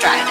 drive.